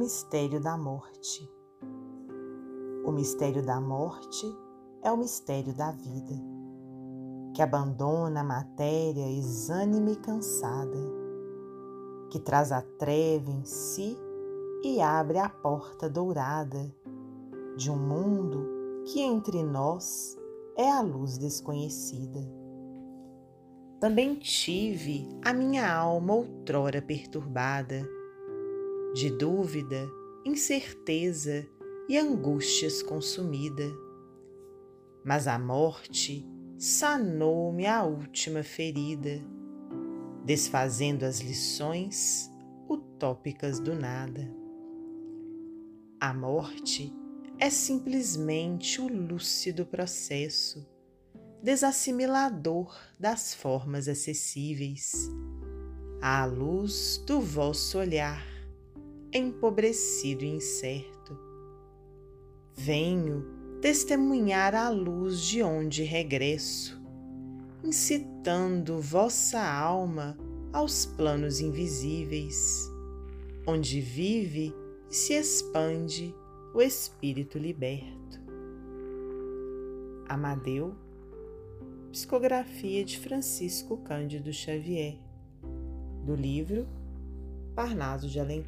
mistério da morte. O mistério da morte é o mistério da vida, que abandona a matéria exânime e cansada, que traz a treva em si e abre a porta dourada de um mundo que entre nós é a luz desconhecida. Também tive a minha alma outrora perturbada, de dúvida, incerteza e angústias consumida. Mas a morte sanou-me a última ferida, desfazendo as lições utópicas do nada. A morte é simplesmente o lúcido processo desassimilador das formas acessíveis, à luz do vosso olhar, empobrecido e incerto. Venho testemunhar a luz de onde regresso, incitando vossa alma aos planos invisíveis, onde vive e se expande o espírito liberto. Amadeu, psicografia de Francisco Cândido Xavier, do livro Parnaso de Além